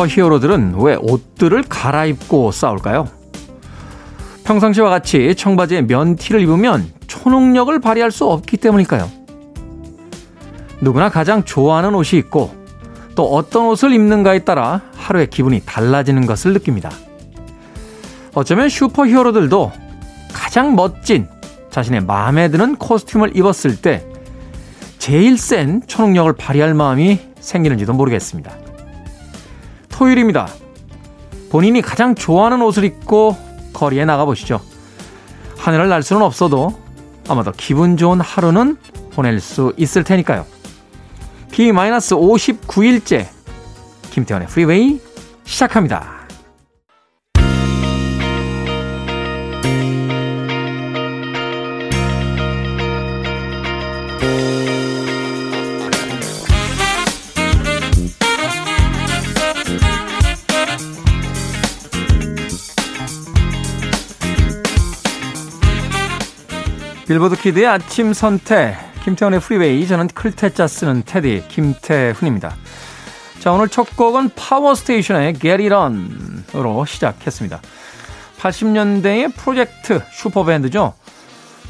슈퍼 히어로들은 왜 옷들을 갈아입고 싸울까요? 평상시와 같이 청바지에 면티를 입으면 초능력을 발휘할 수 없기 때문일까요? 누구나 가장 좋아하는 옷이 있고 또 어떤 옷을 입는가에 따라 하루의 기분이 달라지는 것을 느낍니다. 어쩌면 슈퍼 히어로들도 가장 멋진 자신의 마음에 드는 코스튬을 입었을 때 제일 센 초능력을 발휘할 마음이 생기는지도 모르겠습니다. 토요일입니다. 본인이 가장 좋아하는 옷을 입고 거리에 나가보시죠. 하늘을 날 수는 없어도 아마도 기분 좋은 하루는 보낼 수 있을 테니까요. B-59일째 김태원의 Freeway 시작합니다. 빌보드 키드의 아침 선택, 김태훈의 프리웨이, 저는 클 태 자 쓰는 테디, 김태훈입니다. 자, 오늘 첫 곡은 파워스테이션의 Get It On으로 시작했습니다. 80년대의 프로젝트 슈퍼밴드죠.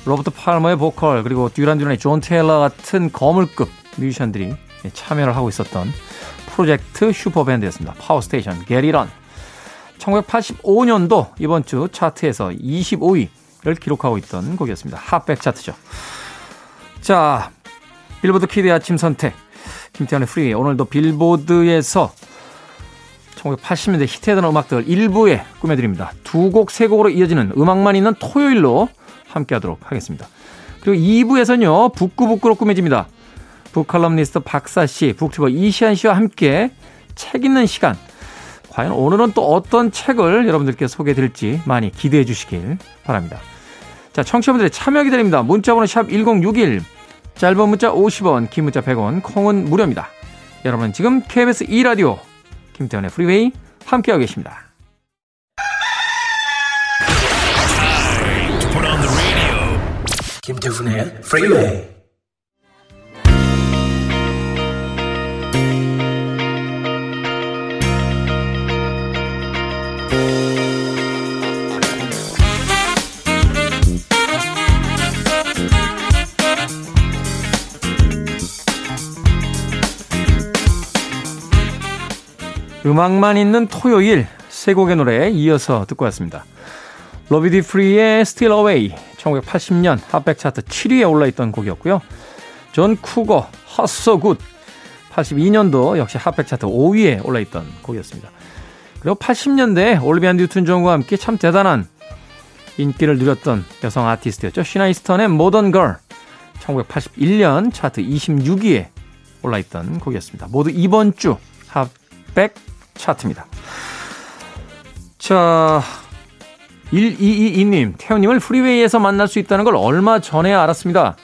로버트 팔머의 보컬, 그리고 듀란 듀란의 존 테일러 같은 거물급 뮤지션들이 참여를 하고 있었던 프로젝트 슈퍼밴드였습니다. 파워스테이션, Get It On. 1985년도 이번 주 차트에서 25위 를 기록하고 있던 곡이었습니다. 핫백 차트죠. 자, 빌보드 키드의 아침 선택. 김태훈의 프리. 오늘도 빌보드에서 1980년대 히트했던 음악들 일부에 꾸며드립니다. 두 곡, 세 곡으로 이어지는 음악만 있는 토요일로 함께 하도록 하겠습니다. 그리고 2부에서는요, 북구북구로 꾸며집니다. 북칼럼니스트 박사 씨, 북튜버 이시한 씨와 함께 책 읽는 시간. 과연 오늘은 또 어떤 책을 여러분들께 소개해 드릴지 많이 기대해 주시길 바랍니다. 자, 청취자분들의 참여 기다립니다. 문자번호 샵 1061, 짧은 문자 50원, 긴 문자 100원, 콩은 무료입니다. 여러분 지금 KBS 2라디오 김태훈의 프리웨이 함께하고 계십니다. 김태훈의 프리웨이 음악만 있는 토요일 세 곡의 노래 이어서 듣고 왔습니다. 로비 듀프리의 Steal Away 1980년 핫백 차트 7위에 올라있던 곡이었고요. 존 쿠거 So Good 82년도 역시 핫백 차트 5위에 올라있던 곡이었습니다. 그리고 80년대 올리비아 뉴튼 존과 함께 참 대단한 인기를 누렸던 여성 아티스트였죠. 시나 이스턴의 Modern Girl 1981년 차트 26위에 올라있던 곡이었습니다. 모두 이번 주 핫백 차트입니다. 자, 1222님, 태훈님을 프리웨이에서 만날 수 있다는 걸 얼마 전에 알았습니다.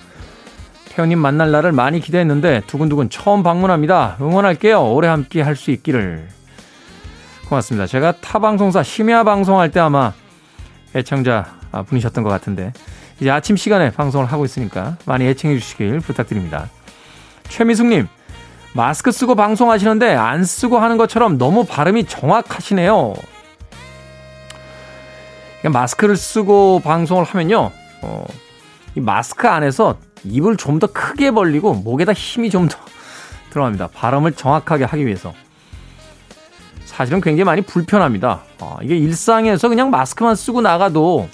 태훈님 만날 날을 많이 기대했는데 두근두근 처음 방문합니다. 응원할게요. 오래 함께 할 수 있기를. 고맙습니다. 제가 타 방송사 심야 방송할 때 아마 애청자 분이셨던 것 같은데 이제 아침 시간에 방송을 하고 있으니까 많이 애청해 주시길 부탁드립니다. 최미숙님, 마스크 쓰고 방송하시는데 안 쓰고 하는 것처럼 너무 발음이 정확하시네요. 마스크를 쓰고 방송을 하면요, 어, 이 마스크 안에서 입을 좀 더 크게 벌리고 목에다 힘이 좀 더 들어갑니다. 발음을 정확하게 하기 위해서. 사실은 굉장히 많이 불편합니다. 어, 이게 일상에서 그냥 마스크만 쓰고 나가도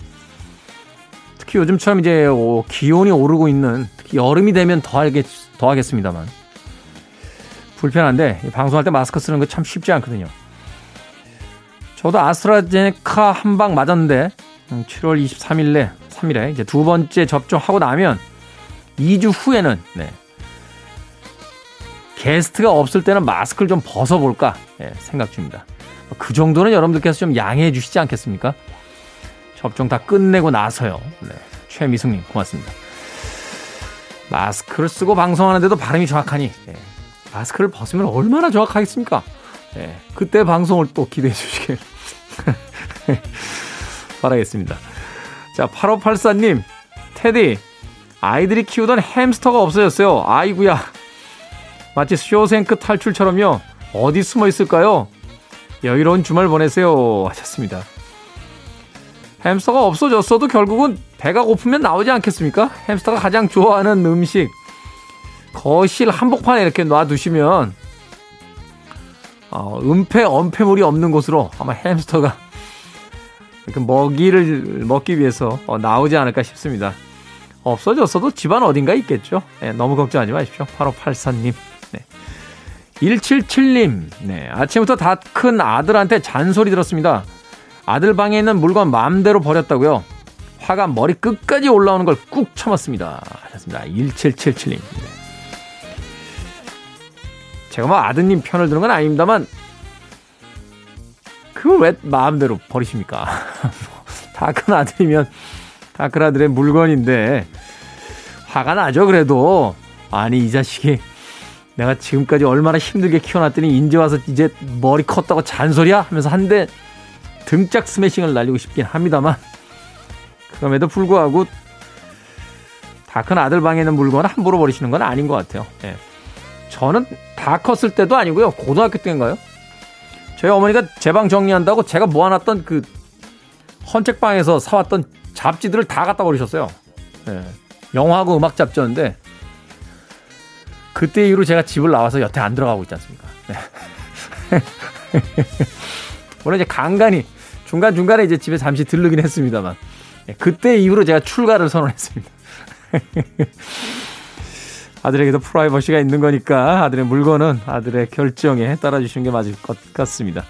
특히 요즘처럼 이제 기온이 오르고 있는 특히 여름이 되면 더 하겠, 더 하겠습니다만 불편한데 방송할 때 마스크 쓰는 거 참 쉽지 않거든요. 저도 아스트라제네카 한 방 맞았는데 7월 23일에 3일에 이제 두 번째 접종하고 나면 2주 후에는 네. 게스트가 없을 때는 마스크를 좀 벗어볼까 네, 생각 중입니다. 그 정도는 여러분들께서 좀 양해해 주시지 않겠습니까? 접종 다 끝내고 나서요. 네. 최미숙님 고맙습니다. 마스크를 쓰고 방송하는데도 발음이 정확하니 네. 마스크를 벗으면 얼마나 정확하겠습니까? 네, 그때 방송을 또 기대해 주시길 바라겠습니다. 자, 8584님, 테디, 아이들이 키우던 햄스터가 없어졌어요. 아이구야. 마치 쇼생크 탈출처럼요. 어디 숨어 있을까요? 여유로운 주말 보내세요. 하셨습니다. 햄스터가 없어졌어도 결국은 배가 고프면 나오지 않겠습니까? 햄스터가 가장 좋아하는 음식 거실 한복판에 이렇게 놔두시면 어, 은폐 엄폐물이 없는 곳으로 아마 햄스터가 이렇게 먹이를 먹기 위해서 어, 나오지 않을까 싶습니다. 없어졌어도 집안 어딘가 있겠죠. 네, 너무 걱정하지 마십시오. 8584님. 네. 177님. 네, 아침부터 다 큰 아들한테 잔소리 들었습니다. 아들 방에 있는 물건 마음대로 버렸다고요. 화가 머리 끝까지 올라오는 걸 꾹 참았습니다. 하셨습니다. 1777님. 네. 제가 뭐 아드님 편을 드는 건 아닙니다만 그걸 왜 마음대로 버리십니까? 다 큰 아들이면 다 큰 아들의 물건인데 화가 나죠 그래도 아니 이 자식이 내가 지금까지 얼마나 힘들게 키워놨더니 인제 와서 이제 머리 컸다고 잔소리야 하면서 한 대 등짝 스매싱을 날리고 싶긴 합니다만 그럼에도 불구하고 다 큰 아들 방에 있는 물건을 함부로 버리시는 건 아닌 것 같아요. 예. 저는 다 컸을 때도 아니고요. 고등학교 때인가요? 저희 어머니가 제 방 정리한다고 제가 모아놨던 그 헌책방에서 사왔던 잡지들을 다 갖다 버리셨어요. 네. 영화하고 음악 잡지였는데 그때 이후로 제가 집을 나와서 여태 안 들어가고 있지 않습니까? 네. 물론 이제 간간히 중간중간에 이제 집에 잠시 들르긴 했습니다만 네. 그때 이후로 제가 출가를 선언했습니다. 아들에게도 프라이버시가 있는 거니까 아들의 물건은 아들의 결정에 따라주시는 게 맞을 것 같습니다.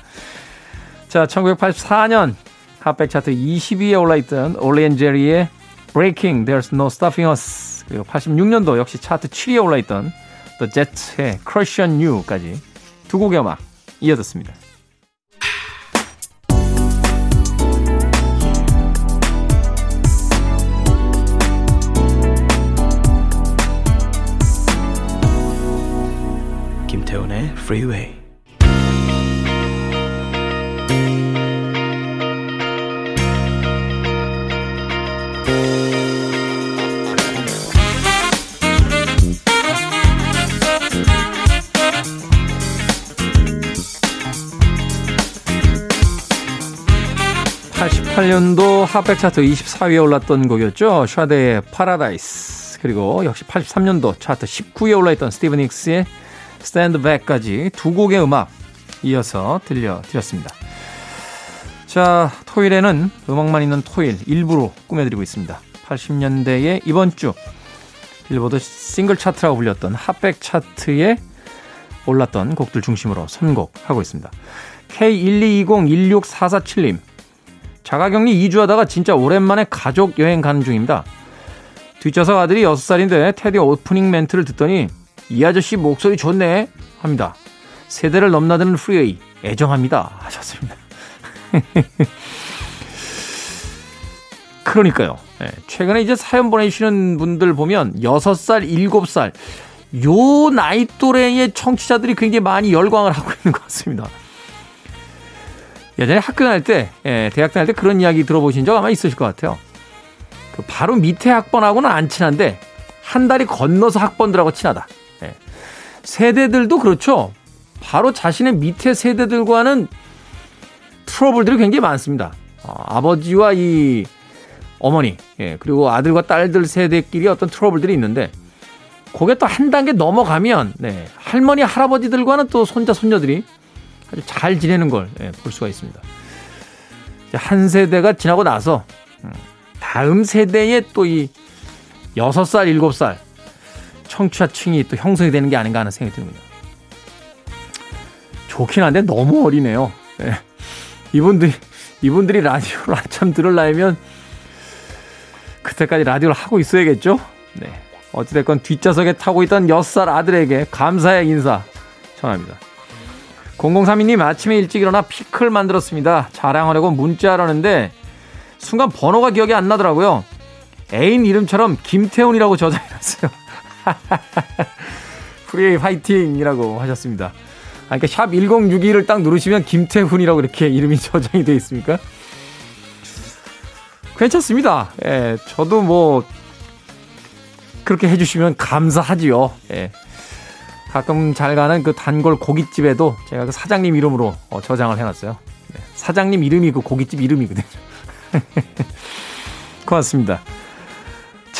자, 1984년 핫백 차트 20위에 올라있던 올리앤 제리의 Breaking There's No Stopping Us 그리고 86년도 역시 차트 7위에 올라있던 The Jets의 Crush on You까지 두 곡의 음악 이어졌습니다. Freeway. (88년도) 핫백 차트 24위에 올랐던 곡이었죠 샤데의 파라다이스 그리고 역시 (83년도) 차트 19위에 올라있던 스티비 닉스의 스탠드 백까지 두 곡의 음악 이어서 들려드렸습니다. 자, 토요일에는 음악만 있는 토요일 일부로 꾸며드리고 있습니다. 80년대의 이번 주 빌보드 싱글 차트라고 불렸던 핫백 차트에 올랐던 곡들 중심으로 선곡하고 있습니다. K122016447님 자가격리 2주 하다가 진짜 오랜만에 가족 여행 가는 중입니다. 뒷좌석 아들이 6살인데 테디 오프닝 멘트를 듣더니 이 아저씨 목소리 좋네 합니다. 세대를 넘나드는 프리웨이 애정합니다 하셨습니다. 그러니까요. 네, 최근에 이제 사연 보내주시는 분들 보면 6살, 7살 요 나이 또래의 청취자들이 굉장히 많이 열광을 하고 있는 것 같습니다. 예전에 학교 다닐 때, 예, 대학 다닐 때 그런 이야기 들어보신 적 아마 있으실 것 같아요. 그 바로 밑에 학번하고는 안 친한데 한 달이 건너서 학번들하고 친하다. 세대들도 그렇죠. 바로 자신의 밑에 세대들과는 트러블들이 굉장히 많습니다. 어, 아버지와 이 어머니, 예, 그리고 아들과 딸들 세대끼리 어떤 트러블들이 있는데, 그게 또 한 단계 넘어가면, 네, 할머니, 할아버지들과는 또 손자, 손녀들이 아주 잘 지내는 걸볼 예, 수가 있습니다. 한 세대가 지나고 나서, 음, 다음 세대에 또이 6살, 7살, 청취자층이 또 형성이 되는 게 아닌가 하는 생각이 듭니다. 좋긴 한데 너무 어리네요. 네. 이분들이, 이분들이 라디오를 한참 들으려면 그때까지 라디오를 하고 있어야겠죠? 네. 어찌됐건 뒷좌석에 타고 있던 6살 아들에게 감사의 인사 전합니다. 0032님 아침에 일찍 일어나 피클 만들었습니다. 자랑하려고 문자하려는데 순간 번호가 기억이 안 나더라고요. 애인 이름처럼 김태훈이라고 저장해놨어요. 프리웨이 파이팅이라고 하셨습니다. 아, 그러니까 샵 1061을 딱 누르시면 김태훈이라고 이렇게 이름이 저장이 되어 있습니까? 괜찮습니다. 예, 저도 뭐 그렇게 해주시면 감사하지요. 예. 가끔 잘 가는 그 단골 고깃집에도 제가 그 사장님 이름으로 어, 저장을 해놨어요. 네, 사장님 이름이 그 고깃집 이름이거든요. 고맙습니다.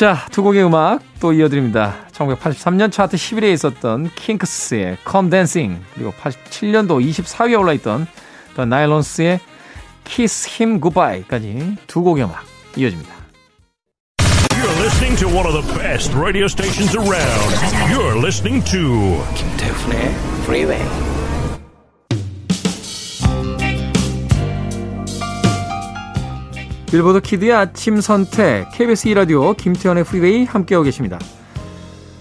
자, 두 곡의 음악 또 이어드립니다. 1983년 차트 11위에 있었던 킹크스의 Come Dancing 그리고 87년도 24위에 올라있던 The Nylons의 Kiss Him Goodbye까지 두 곡의 음악 이어집니다. You're listening to one of the best radio stations around. You're listening to 김태훈의 Freeway. 빌보드 키드의 아침 선택 KBS 2라디오 김태훈의 프리웨이 함께하고 계십니다.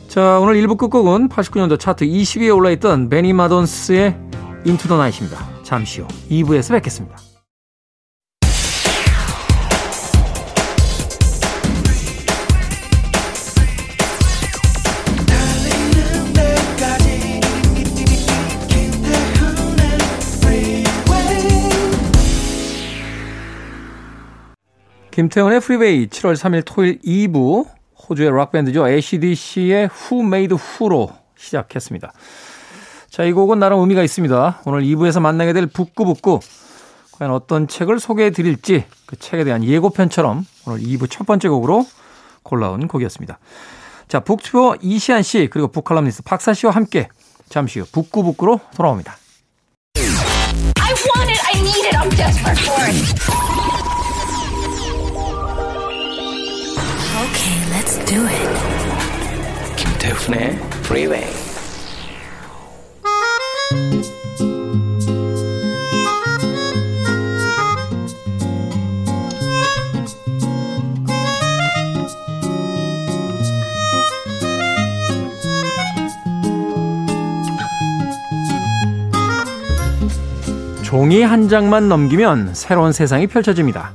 자 오늘 1부 끝곡은 89년도 차트 20위에 올라있던 베니 마돈스의 Into the Night입니다. 잠시 후 2부에서 뵙겠습니다. 김태훈의 프리웨이 7월 3일 토요일 2부 호주의 락밴드죠. ACDC의 Who Made Who로 시작했습니다. 자, 이 곡은 나름 의미가 있습니다. 오늘 2부에서 만나게 될 북구북구 과연 어떤 책을 소개해 드릴지 그 책에 대한 예고편처럼 오늘 2부 첫 번째 곡으로 골라온 곡이었습니다. 자, 북튜버 이시한 씨 그리고 북칼럼니스트 박사 씨와 함께 잠시 후 북구북구로 돌아옵니다. Do it. 김태훈의 Freeway. 종이 한 장만 넘기면 새로운 세상이 펼쳐집니다.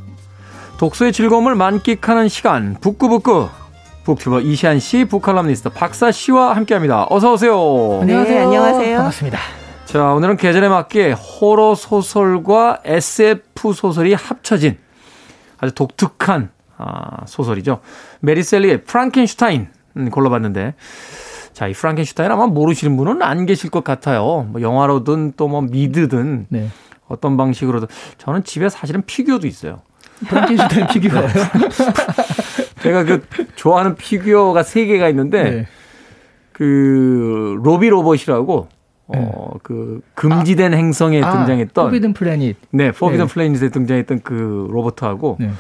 독서의 즐거움을 만끽하는 시간 북구북구 북튜버 이시안 씨, 북칼럼니스트 박사 씨와 함께합니다. 어서 오세요. 안녕하세요. 네, 안녕하세요. 반갑습니다. 자, 오늘은 계절에 맞게 호러 소설과 SF 소설이 합쳐진 아주 독특한 아, 소설이죠. 메리셀리의 프랑켄슈타인 음, 골라봤는데 자, 이 프랑켄슈타인 아마 모르시는 분은 안 계실 것 같아요. 뭐 영화로든 또 뭐 미드든 네. 어떤 방식으로든 저는 집에 사실은 피규어도 있어요. 프랑켄슈타인 피규어요. 제가 그 좋아하는 피규어가 세 개가 있는데 네. 그 로비 로봇이라고 어그 금지된 행성에 아, 등장했던 Forbidden Planet. 네 포비든 네. Planet에 등장했던 그 로봇하고 네.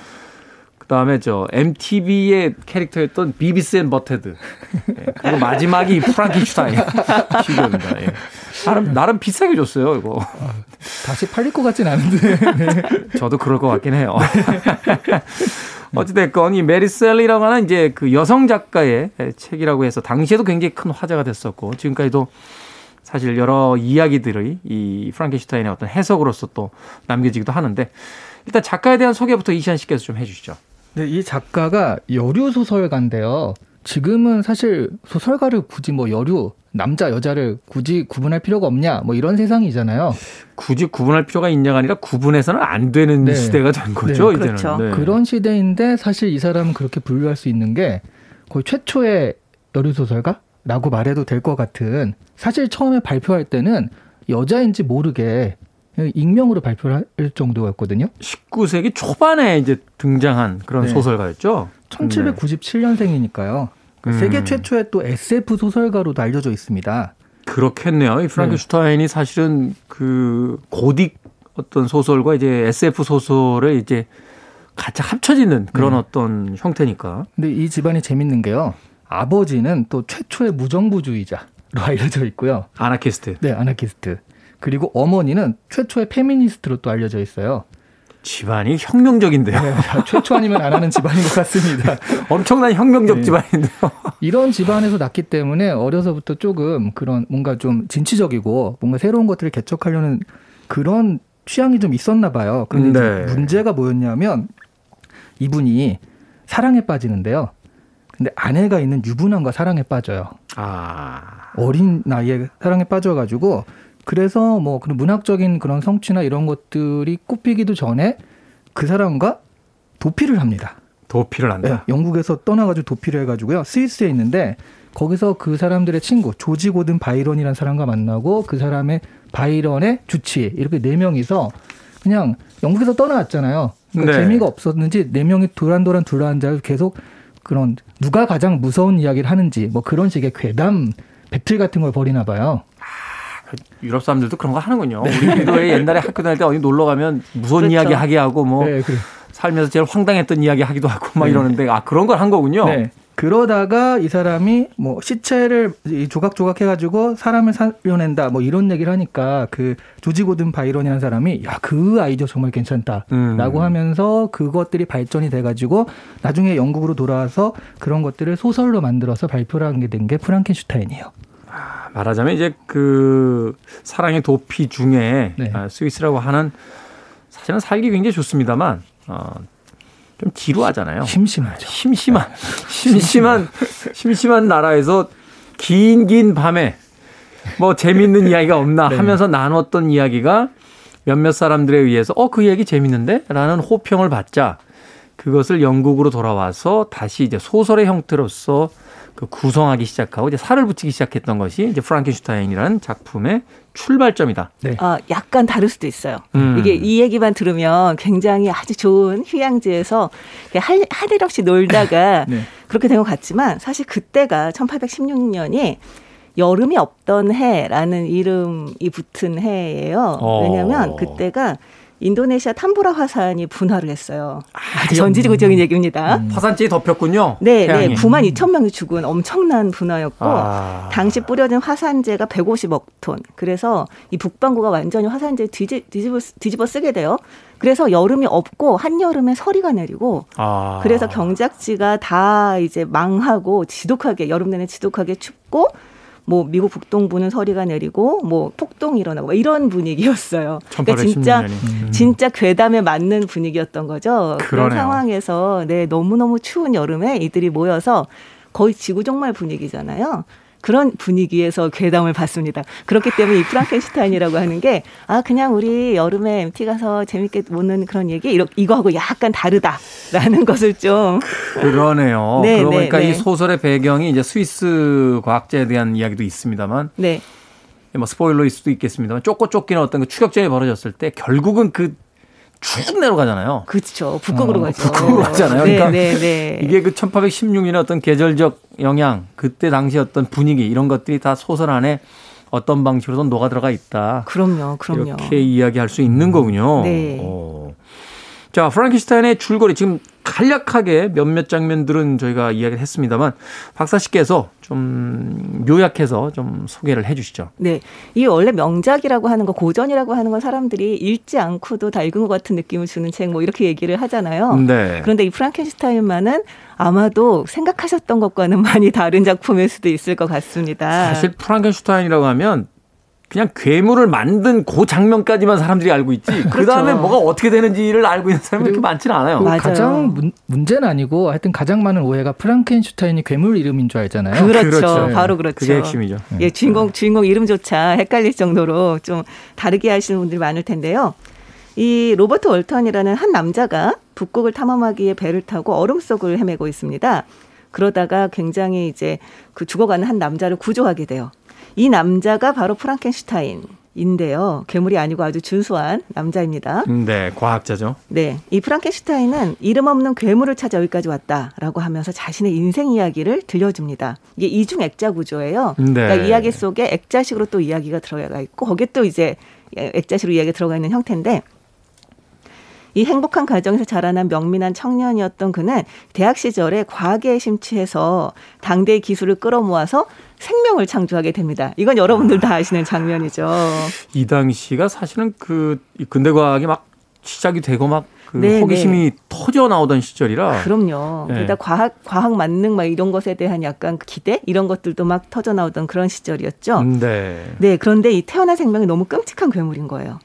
그다음에 저 MTV의 캐릭터였던 Beavis and Butt-Head 네, 그리고 마지막이 프랑켄슈타인 피규어입니다. 예. 나름 나름 비싸게 줬어요 이거. 다시 팔릴 것 같진 않은데. 네. 저도 그럴 것 같긴 해요. 어찌됐건 이 메리셀리라고 하는 이제 그 여성 작가의 책이라고 해서 당시에도 굉장히 큰 화제가 됐었고 지금까지도 사실 여러 이야기들의 이 프랑켄슈타인의 어떤 해석으로서 또 남겨지기도 하는데 일단 작가에 대한 소개부터 이시안 씨께서 좀 해주시죠. 네, 이 작가가 여류 소설가인데요. 지금은 사실 소설가를 굳이 뭐 여류 남자 여자를 굳이 구분할 필요가 없냐 뭐 이런 세상이잖아요. 굳이 구분할 필요가 있냐가 아니라 구분해서는 안 되는 네. 시대가 된 거죠. 네, 이제는. 그렇죠. 네. 그런 시대인데 사실 이 사람은 그렇게 분류할 수 있는 게 거의 최초의 여류 소설가라고 말해도 될 것 같은 사실 처음에 발표할 때는 여자인지 모르게 익명으로 발표를 할 정도였거든요. 19세기 초반에 이제 등장한 그런 네. 소설가였죠. 1797년생이니까요. 음. 세계 최초의 또 SF 소설가로도 알려져 있습니다. 그렇겠네요. 이 프랑켄슈타인이 사실은 그 고딕 어떤 소설과 이제 SF 소설을 이제 같이 합쳐지는 그런 네. 어떤 형태니까. 근데 이 집안이 재밌는 게요. 아버지는 또 최초의 무정부주의자로 알려져 있고요. 아나키스트. 네, 아나키스트. 그리고 어머니는 최초의 페미니스트로 또 알려져 있어요. 집안이 혁명적인데요. 네, 최초 아니면 안 하는 집안인 것 같습니다. 엄청난 혁명적 네. 집안인데요. 이런 집안에서 났기 때문에 어려서부터 조금 그런 뭔가 좀 진취적이고 뭔가 새로운 것들을 개척하려는 그런 취향이 좀 있었나 봐요. 그런데 네. 문제가 뭐였냐면 이분이 사랑에 빠지는데요. 근데 아내가 있는 유부남과 사랑에 빠져요. 아. 어린 나이에 사랑에 빠져가지고 그래서 뭐 그런 문학적인 그런 성취나 이런 것들이 꼽히기도 전에 그 사람과 도피를 합니다. 도피를 한다. 네, 영국에서 떠나가지고 도피를 해가지고요. 스위스에 있는데 거기서 그 사람들의 친구 조지 고든 바이런이라는 사람과 만나고 그 사람의 바이런의 주치 이렇게 네 명이서 그냥 영국에서 떠나왔잖아요. 그러니까 네. 재미가 없었는지 네 명이 도란도란 둘러앉아 계속 그런 누가 가장 무서운 이야기를 하는지 뭐 그런 식의 괴담 배틀 같은 걸 벌이나 봐요. 유럽 사람들도 그런 거 하는군요. 우리도 왜 옛날에 학교 다닐 때 어디 놀러 가면 무서운 그렇죠. 이야기 하게 하고 뭐 네, 그래. 살면서 제일 황당했던 이야기 하기도 하고 막 네. 이러는데 아 그런 걸 한 거군요. 네. 그러다가 이 사람이 뭐 시체를 이 조각조각 해가지고 사람을 살려낸다 뭐 이런 얘기를 하니까 그 조지 고든 바이런이라는 사람이 야 그 아이디어 정말 괜찮다라고 음. 하면서 그것들이 발전이 돼가지고 나중에 영국으로 돌아와서 그런 것들을 소설로 만들어서 발표를 하게 된 게 프랑켄슈타인이에요. 말하자면 이제 그 사랑의 도피 중에 네. 아, 스위스라고 하는 사실은 살기 굉장히 좋습니다만 어, 좀 지루하잖아요. 심심하죠. 심심한 심심한 심심한 나라에서 긴 긴 밤에 뭐 재밌는 이야기가 없나 네. 하면서 나눴던 이야기가 몇몇 사람들에 의해서 어 그 얘기 재밌는데라는 호평을 받자 그것을 영국으로 돌아와서 다시 이제 소설의 형태로서 그 구성하기 시작하고 이제 살을 붙이기 시작했던 것이 이제 프랑켄슈타인이라는 작품의 출발점이다. 아, 약간 다를 수도 있어요. 음. 이게 이 얘기만 들으면 굉장히 아주 좋은 휴양지에서 할, 할 일 없이 놀다가 네. 그렇게 된 것 같지만 사실 그때가 1816년이 여름이 없던 해라는 이름이 붙은 해예요. 어. 왜냐하면 그때가 인도네시아 탐보라 화산이 분화를 했어요. 아주 전지적인 얘기입니다. 화산재에 덮였군요. 네, 태양이. 네, 9만 2천 명이 죽은 엄청난 분화였고 아. 당시 뿌려진 화산재가 150억 톤. 그래서 이 북반구가 완전히 화산재 뒤집, 뒤집어, 뒤집어 쓰게 돼요. 그래서 여름이 없고 한여름에 서리가 내리고 아. 그래서 경작지가 다 이제 망하고 지독하게 여름 내내 지독하게 춥고 뭐 미국 북동부는 서리가 내리고 뭐 폭동이 일어나고 뭐 이런 분위기였어요. 그러니까 진짜 1816 년이. 음. 진짜 괴담에 맞는 분위기였던 거죠. 그런. 상황에서 네 너무 너무 추운 여름에 이들이 모여서 거의 지구종말 분위기잖아요. 그런 분위기에서 괴담을 받습니다. 그렇기 때문에 이 프랑켄슈타인이라고 하는 게 아 그냥 우리 여름에 MT 가서 재밌게 노는 그런 얘기 이러, 이거하고 약간 다르다라는 것을 좀 그러네요. 네, 그러고 네, 보니까 네. 이 소설의 배경이 이제 스위스 과학자에 대한 이야기도 있습니다만 네. 뭐 스포일러일 수도 있겠습니다만 쫓고 쫓기는 어떤 그 추격전이 벌어졌을 때 결국은 그 쭉 내려가잖아요. 그렇죠. 북극으로 어, 가죠. 북극으로 가잖아요. 네, 그러니까 네, 네. 이게 그 1816년의 어떤 계절적 영향, 그때 당시 어떤 분위기 이런 것들이 다 소설 안에 어떤 방식으로든 녹아 들어가 있다. 그럼요, 그럼요. 이렇게 이야기할 수 있는 거군요. 네. 어. 자, 프랑켄슈타인의 줄거리 지금 간략하게 몇몇 장면들은 저희가 이야기를 했습니다만 박사 씨께서 좀 요약해서 좀 소개를 해 주시죠. 네. 이 원래 명작이라고 하는 거, 고전이라고 하는 건 사람들이 읽지 않고도 다 읽은 것 같은 느낌을 주는 책 뭐 이렇게 얘기를 하잖아요. 네. 그런데 이 프랑켄슈타인만은 아마도 생각하셨던 것과는 많이 다른 작품일 수도 있을 것 같습니다. 사실 프랑켄슈타인이라고 하면 그냥 괴물을 만든 그 장면까지만 사람들이 알고 있지. 그 다음에 뭐가 어떻게 되는지를 알고 있는 사람이 그렇게 많지는 않아요. 맞아요. 가장 문, 문제는 아니고 하여튼 가장 많은 오해가 프랑켄슈타인이 괴물 이름인 줄 알잖아요. 그렇죠. 그렇죠. 바로 그렇죠. 그게 핵심이죠. 예, 주인공 주인공 이름조차 헷갈릴 정도로 좀 다르게 하시는 분들이 많을 텐데요. 이 로버트 월턴이라는 한 남자가 북극을 탐험하기 위해 배를 타고 얼음 속을 헤매고 있습니다. 그러다가 굉장히 이제 그 죽어가는 한 남자를 구조하게 돼요. 이 남자가 바로 프랑켄슈타인 인데요. 괴물이 아니고 아주 준수한 남자입니다. 네, 과학자죠. 네, 이 프랑켄슈타인은 이름 없는 괴물을 찾아 여기까지 왔다라고 하면서 자신의 인생 이야기를 들려줍니다. 이게 이중 액자 구조예요. 네. 그러니까 이야기 속에 액자식으로 또 이야기가 들어가 있고 거기에 또 이제 액자식으로 이야기가 들어가 있는 형태인데 이 행복한 가정에서 자라난 명민한 청년이었던 그는 대학 시절에 과학에 심취해서 당대의 기술을 끌어모아서 생명을 창조하게 됩니다. 이건 여러분들 다 아시는 장면이죠. 이 당시가 사실은 그 근대 과학이 막 시작이 되고 막 그 네, 호기심이 터져 나오던 시절이라 그럼요. 네. 그러다 과학 과학 만능 막 이런 것에 대한 약간 그 기대 이런 것들도 막 터져 나오던 그런 시절이었죠. 음, 네. 네, 그런데 이 태어난 생명이 너무 끔찍한 괴물인 거예요.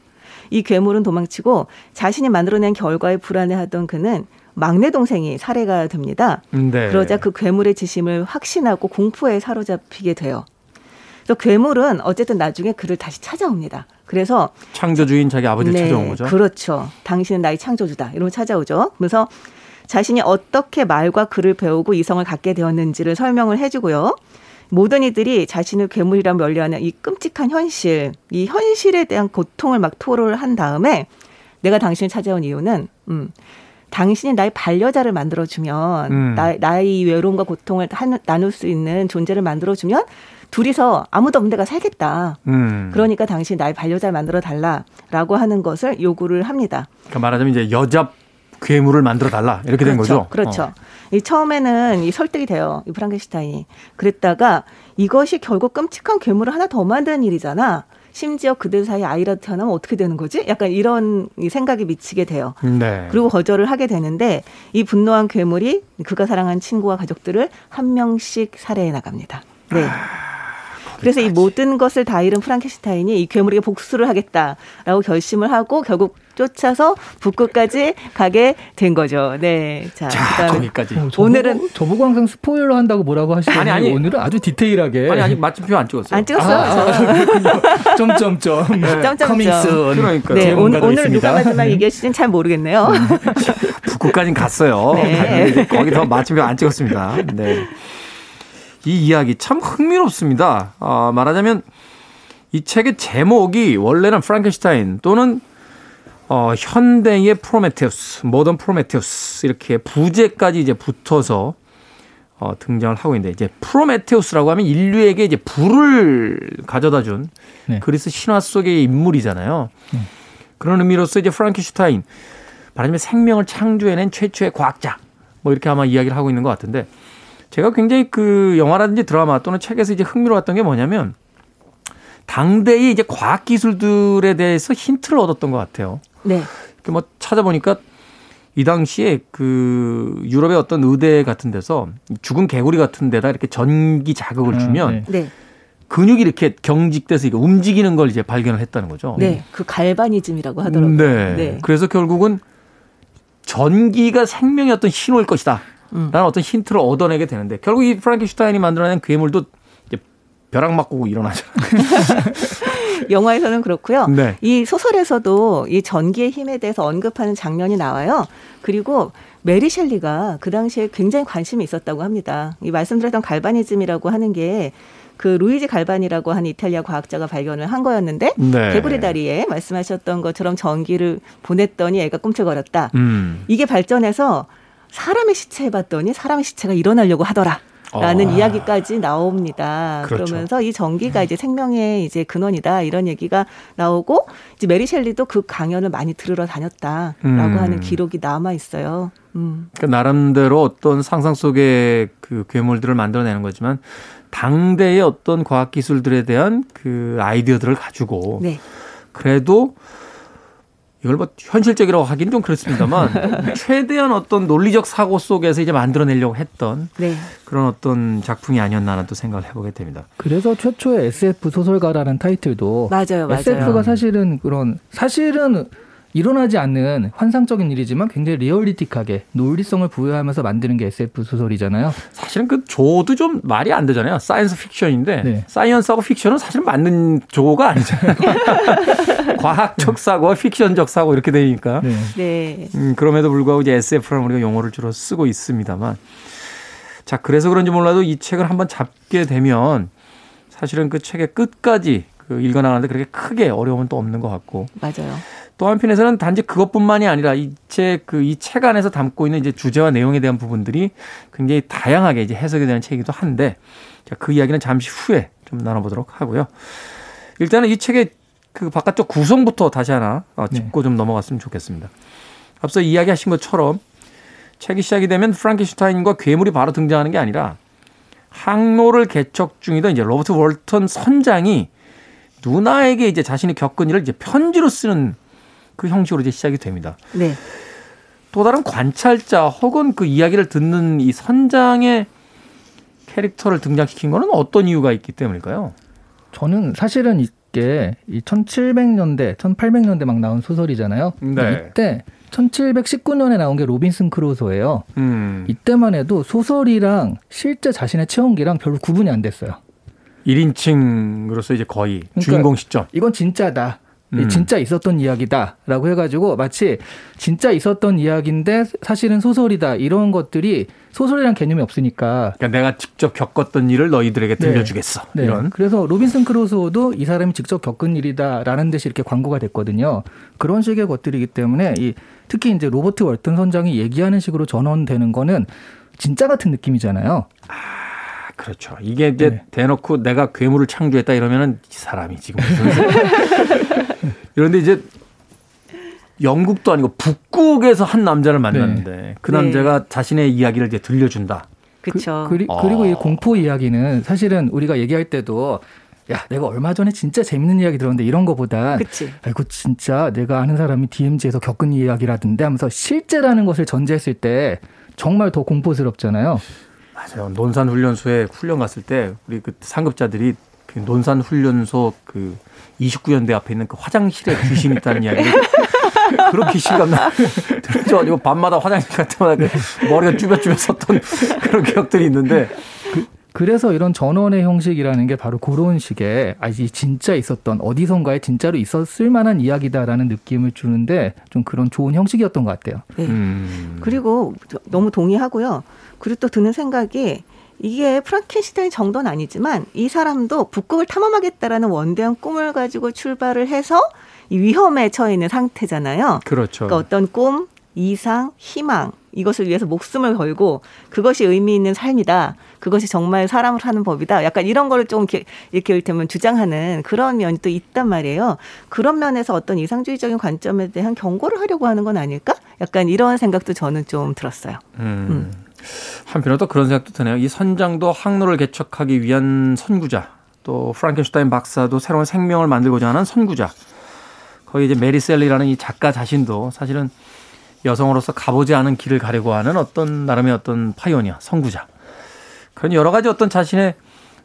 이 괴물은 도망치고 자신이 만들어낸 결과에 불안해하던 그는 막내 동생이 살해가 됩니다. 네. 그러자 그 괴물의 지심을 확신하고 공포에 사로잡히게 돼요. 그래서 괴물은 어쨌든 나중에 그를 다시 찾아옵니다. 그래서 창조주인 자기 아버지를 찾아온 거죠. 그렇죠. 당신은 나의 창조주다. 이러면 찾아오죠. 그래서 자신이 어떻게 말과 글을 배우고 이성을 갖게 되었는지를 설명을 해주고요. 모든 이들이 자신을 괴물이라 멀리하는 이 끔찍한 현실, 이 현실에 대한 고통을 막 토로를 한 다음에 내가 당신을 찾아온 이유는 음, 당신이 나의 반려자를 만들어주면 음. 나, 나의 외로움과 고통을 한- 나눌 수 있는 존재를 만들어주면 둘이서 아무도 없는 데가 살겠다. 음. 그러니까 당신 나의 반려자를 만들어 달라라고 하는 것을 요구를 합니다. 그러니까 말하자면 이제 여자 괴물을 만들어 달라 이렇게 된 그렇죠. 거죠. 그렇죠. 어. 이 처음에는 이 설득이 돼요. 이 프랑켄슈타인이. 그랬다가 이것이 결국 끔찍한 괴물을 하나 더 만드는 일이잖아. 심지어 그들 사이 아이라도 태어나면 어떻게 되는 거지? 약간 이런 이 생각이 미치게 돼요. 네. 그리고 거절을 하게 되는데 이 분노한 괴물이 그가 사랑한 친구와 가족들을 한 명씩 살해해 나갑니다. 네. 그래서 이 모든 것을 다 잃은 프랑켄슈타인이 이 괴물에게 복수를 하겠다라고 결심을 하고 결국 쫓아서 북극까지 가게 된 거죠. 네. 자, 자, 거기까지. 어, 저보고, 오늘은- 저보고 항상 스포일러 한다고 뭐라고 하시더니 아니, 아니. 오늘은 아주 디테일하게 아니 아니 마침표 안 찍었어요. 안 찍었어요. 아, 점점점 점점점. coming soon 그러니까요. 네, 오늘, 오늘. 누가 마지막 얘기하실지는 잘 모르겠네요. 북극까지는 갔어요. 네. 이제 거기 더 마침표 안 찍었습니다. 네. 이 이야기 참 흥미롭습니다. 어, 말하자면 이 책의 제목이 원래는 프랑켄슈타인 또는 어, 현대의 프로메테우스, 모던 프로메테우스 이렇게 부제까지 이제 붙어서 어, 등장을 하고 있는데 이제 프로메테우스라고 하면 인류에게 이제 불을 가져다 준 네. 그리스 신화 속의 인물이잖아요. 그런 의미로서 이제 프랑켄슈타인 말하자면 생명을 창조해낸 최초의 과학자 뭐 이렇게 아마 이야기를 하고 있는 것 같은데 제가 굉장히 그 영화라든지 드라마 또는 책에서 이제 흥미로웠던 게 뭐냐면 당대의 이제 과학 기술들에 대해서 힌트를 얻었던 것 같아요. 네. 이렇게 뭐 찾아보니까 이 당시에 그 유럽의 어떤 의대 같은 데서 죽은 개구리 같은 데다 이렇게 전기 자극을 아, 주면 네. 네. 근육이 이렇게 경직돼서 이게 움직이는 걸 이제 발견을 했다는 거죠. 네. 그 갈바니즘이라고 하더라고요. 네. 네. 그래서 결국은 전기가 생명의 어떤 신호일 것이다. 음. 라는 어떤 힌트를 얻어내게 되는데 결국 이 프랑켄슈타인이 만들어낸 괴물도 이제 벼락 맞고 일어나잖아요. 영화에서는 그렇고요. 네. 이 소설에서도 이 전기의 힘에 대해서 언급하는 장면이 나와요. 그리고 메리 셸리가 그 당시에 굉장히 관심이 있었다고 합니다. 이 말씀드렸던 갈바니즘이라고 하는 게 그 루이지 갈바니라고 하는 이탈리아 과학자가 발견을 한 거였는데 네. 개구리 다리에 말씀하셨던 것처럼 전기를 보냈더니 애가 꿈틀거렸다. 음. 이게 발전해서 사람의 시체 해봤더니 사람의 시체가 일어나려고 하더라. 라는 어. 이야기까지 나옵니다. 그렇죠. 그러면서이 전기가 이제 생명의 이제 근원이다 이런 얘기가 나오고 이제 메리 셸리도 그 강연을 많이 들으러 다녔다라고 음. 하는 기록이 남아 있어요. 음. 그 나름대로 어떤 상상 속의 그 괴물들을 만들어내는 거지만 당대의 어떤 과학 기술들에 대한 그 아이디어들을 가지고 네. 그래도 이걸 뭐 현실적이라고 하기는 좀 그렇습니다만 최대한 어떤 논리적 사고 속에서 이제 만들어내려고 했던 네. 그런 어떤 작품이 아니었나라는 또 생각을 해보게 됩니다. 그래서 최초의 SF 소설가라는 타이틀도 맞아요. 맞아요. SF가 사실은 그런 사실은 일어나지 않는 환상적인 일이지만 굉장히 realistic하게 논리성을 부여하면서 만드는 게 SF 소설이잖아요. 사실은 그 조도 좀 말이 안 되잖아요. science fiction인데 네. science하고 픽션은 사실 맞는 조가 아니잖아요. 과학적 사고와 픽션적 사고 이렇게 되니까 네. 네. 음, 그럼에도 불구하고 이제 SF라는 우리가 용어를 주로 쓰고 있습니다만 자 그래서 그런지 몰라도 이 책을 한번 잡게 되면 사실은 그 책의 끝까지 그 읽어나가는데 그렇게 크게 어려움은 또 없는 것 같고 맞아요. 또 한편에서는 단지 그것뿐만이 아니라 이 책 그 이 책 안에서 담고 있는 이제 주제와 내용에 대한 부분들이 굉장히 다양하게 이제 해석이 되는 책이기도 한데 자, 그 이야기는 잠시 후에 좀 나눠보도록 하고요. 일단은 이 책의 그 바깥쪽 구성부터 다시 하나 어, 짚고 좀 넘어갔으면 좋겠습니다. 앞서 이야기하신 것처럼 책이 시작이 되면 프랑켄슈타인과 괴물이 바로 등장하는 게 아니라 항로를 개척 중이던 이제 로버트 월턴 선장이 누나에게 이제 자신이 겪은 일을 이제 편지로 쓰는 그 형식으로 이제 시작이 됩니다. 네. 또 다른 관찰자 혹은 그 이야기를 듣는 이 선장의 캐릭터를 등장시킨 거는 어떤 이유가 있기 때문일까요? 저는 사실은 이게 이 1700년대, 1800년대 막 나온 소설이잖아요. 네. 이때 1719년에 나온 게 로빈슨 크루소예요. 음. 이때만 해도 소설이랑 실제 자신의 체험기랑 별로 구분이 안 됐어요. 1인칭으로서 이제 거의 그러니까 주인공 시점. 이건 진짜다. 음. 진짜 있었던 이야기다라고 해가지고 마치 진짜 있었던 이야기인데 사실은 소설이다 이런 것들이 소설이란 개념이 없으니까 그러니까 내가 직접 겪었던 일을 너희들에게 네. 들려주겠어. 네. 이런. 그래서 로빈슨 크루소도 이 사람이 직접 겪은 일이다라는 듯이 이렇게 광고가 됐거든요. 그런 식의 것들이기 때문에 이 특히 이제 로버트 월튼 선장이 얘기하는 식으로 전언되는 거는 진짜 같은 느낌이잖아요. 아, 그렇죠. 이게 이제 네. 대놓고 내가 괴물을 창조했다 이러면은 이 사람이 지금 무슨 이런데 이제 영국도 아니고 북극에서 한 남자를 만났는데 그 네. 남자가 자신의 이야기를 이제 들려준다. 그렇죠. 그, 리 어. 그리고 이 공포 이야기는 사실은 우리가 얘기할 때도 야 내가 얼마 전에 진짜 재밌는 이야기 들었는데 이런 거보다 그치. 아이고 진짜 내가 아는 사람이 DMZ에서 겪은 이야기라던데 하면서 실제라는 것을 전제했을 때 정말 더 공포스럽잖아요. 맞아요. 논산 훈련소에 훈련 갔을 때 우리 그 상급자들이 그 논산 훈련소 그 29연대 앞에 있는 그 화장실에 귀신이 있다는 이야기를 그런 귀신감 나 들려가지고 밤마다 화장실 갈 때마다 그 머리가 쭈뼛쭈뼛 섰던 그런 기억들이 있는데 그래서 이런 전원의 형식이라는 게 바로 그런 식의 아, 이 진짜 있었던 어디선가에 진짜로 있었을 만한 이야기다라는 느낌을 주는데 좀 그런 좋은 형식이었던 것 같아요. 네. 음, 그리고 저- 너무 동의하고요. 그리고 또 드는 생각이 이게 프랑켄슈타인 정도는 아니지만 이 사람도 북극을 탐험하겠다라는 원대한 꿈을 가지고 출발을 해서 이 위험에 처해 있는 상태잖아요. 그렇죠. 그러니까 어떤 꿈, 이상, 희망 이것을 위해서 목숨을 걸고 그것이 의미 있는 삶이다. 그것이 정말 사람을 사는 법이다. 약간 이런 거를 좀 이렇게, 이렇게 이를테면 주장하는 그런 면이 또 있단 말이에요. 그런 면에서 어떤 이상주의적인 관점에 대한 경고를 하려고 하는 건 아닐까? 약간 이런 생각도 저는 좀 들었어요. 음. 한편으로 또 그런 생각도 드네요. 이 선장도 항로를 개척하기 위한 선구자, 또 프랑켄슈타인 박사도 새로운 생명을 만들고자 하는 선구자. 거기 이제 메리 셀리라는 이 작가 자신도 사실은 여성으로서 가보지 않은 길을 가려고 하는 어떤 나름의 어떤 파이오니아, 선구자. 그런 여러 가지 어떤 자신의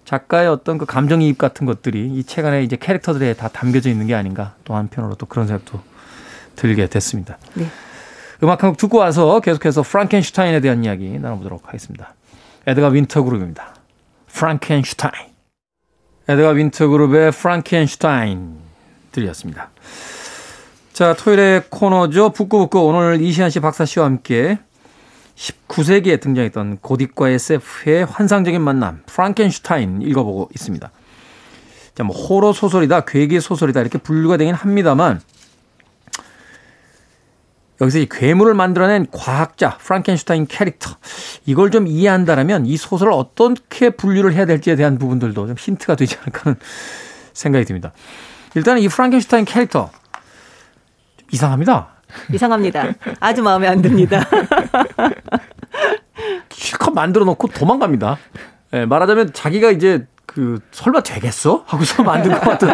작가의 어떤 그 감정이입 같은 것들이 이 책 안에 이제 캐릭터들에 다 담겨져 있는 게 아닌가 또 한편으로 또 그런 생각도 들게 됐습니다. 네. 음악 한 곡 듣고 와서 계속해서 프랑켄슈타인에 대한 이야기 나눠보도록 하겠습니다. 에드가 윈터 그룹입니다. 프랑켄슈타인. 에드가 윈터 그룹의 프랑켄슈타인 들으셨습니다. 자, 토요일의 코너죠. 북구북구 오늘 이시한 씨 박사 씨와 함께 19세기에 등장했던 고딕과 SF의 환상적인 만남, 프랑켄슈타인 읽어보고 있습니다. 자, 뭐 호러 소설이다, 괴기 소설이다 이렇게 분류가 되긴 합니다만 여기서 이 괴물을 만들어낸 과학자 프랑켄슈타인 캐릭터 이걸 좀 이해한다라면 이 소설을 어떻게 분류를 해야 될지에 대한 부분들도 좀 힌트가 되지 않을까 하는 생각이 듭니다. 일단은 이 프랑켄슈타인 캐릭터 좀 이상합니다. 이상합니다. 아주 마음에 안 듭니다. 실컷 만들어 놓고 도망갑니다. 예, 말하자면 자기가 이제 그 설마 되겠어? 하고서 만든 것 같은.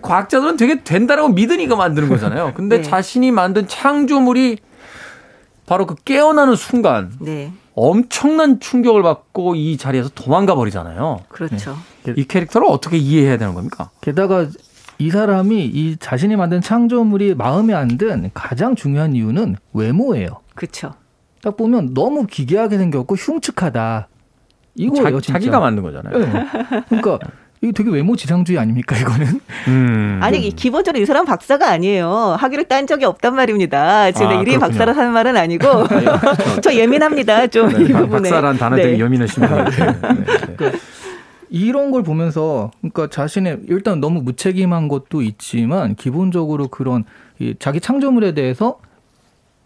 과학자들은 되게 된다라고 믿으니까 만드는 거잖아요. 근데 네. 자신이 만든 창조물이 바로 그 깨어나는 순간 네. 엄청난 충격을 받고 이 자리에서 도망가 버리잖아요. 그렇죠. 이 캐릭터를 어떻게 이해해야 되는 겁니까? 게다가 이 사람이 이 자신이 만든 창조물이 마음에 안 든 가장 중요한 이유는 외모예요. 그렇죠. 딱 보면 너무 기괴하게 생겼고 흉측하다. 이거예요, 자, 진짜. 자기가 만든 거잖아요. 네. 그러니까 이거 되게 외모 지상주의 아닙니까 이거는? 음. 아니 이 기본적으로 이 사람 박사가 아니에요. 학위를 딴 적이 없단 말입니다. 지금 아, 이름이 그렇군요. 박사라 하는 말은 아니고 저 예민합니다. 좀이 네, 부분에. 박사란 단어 네. 되게 예민하신 분 같아요. 네, 네. 이런 걸 보면서 그러니까 자신의 일단 너무 무책임한 것도 있지만 기본적으로 그런 이 자기 창조물에 대해서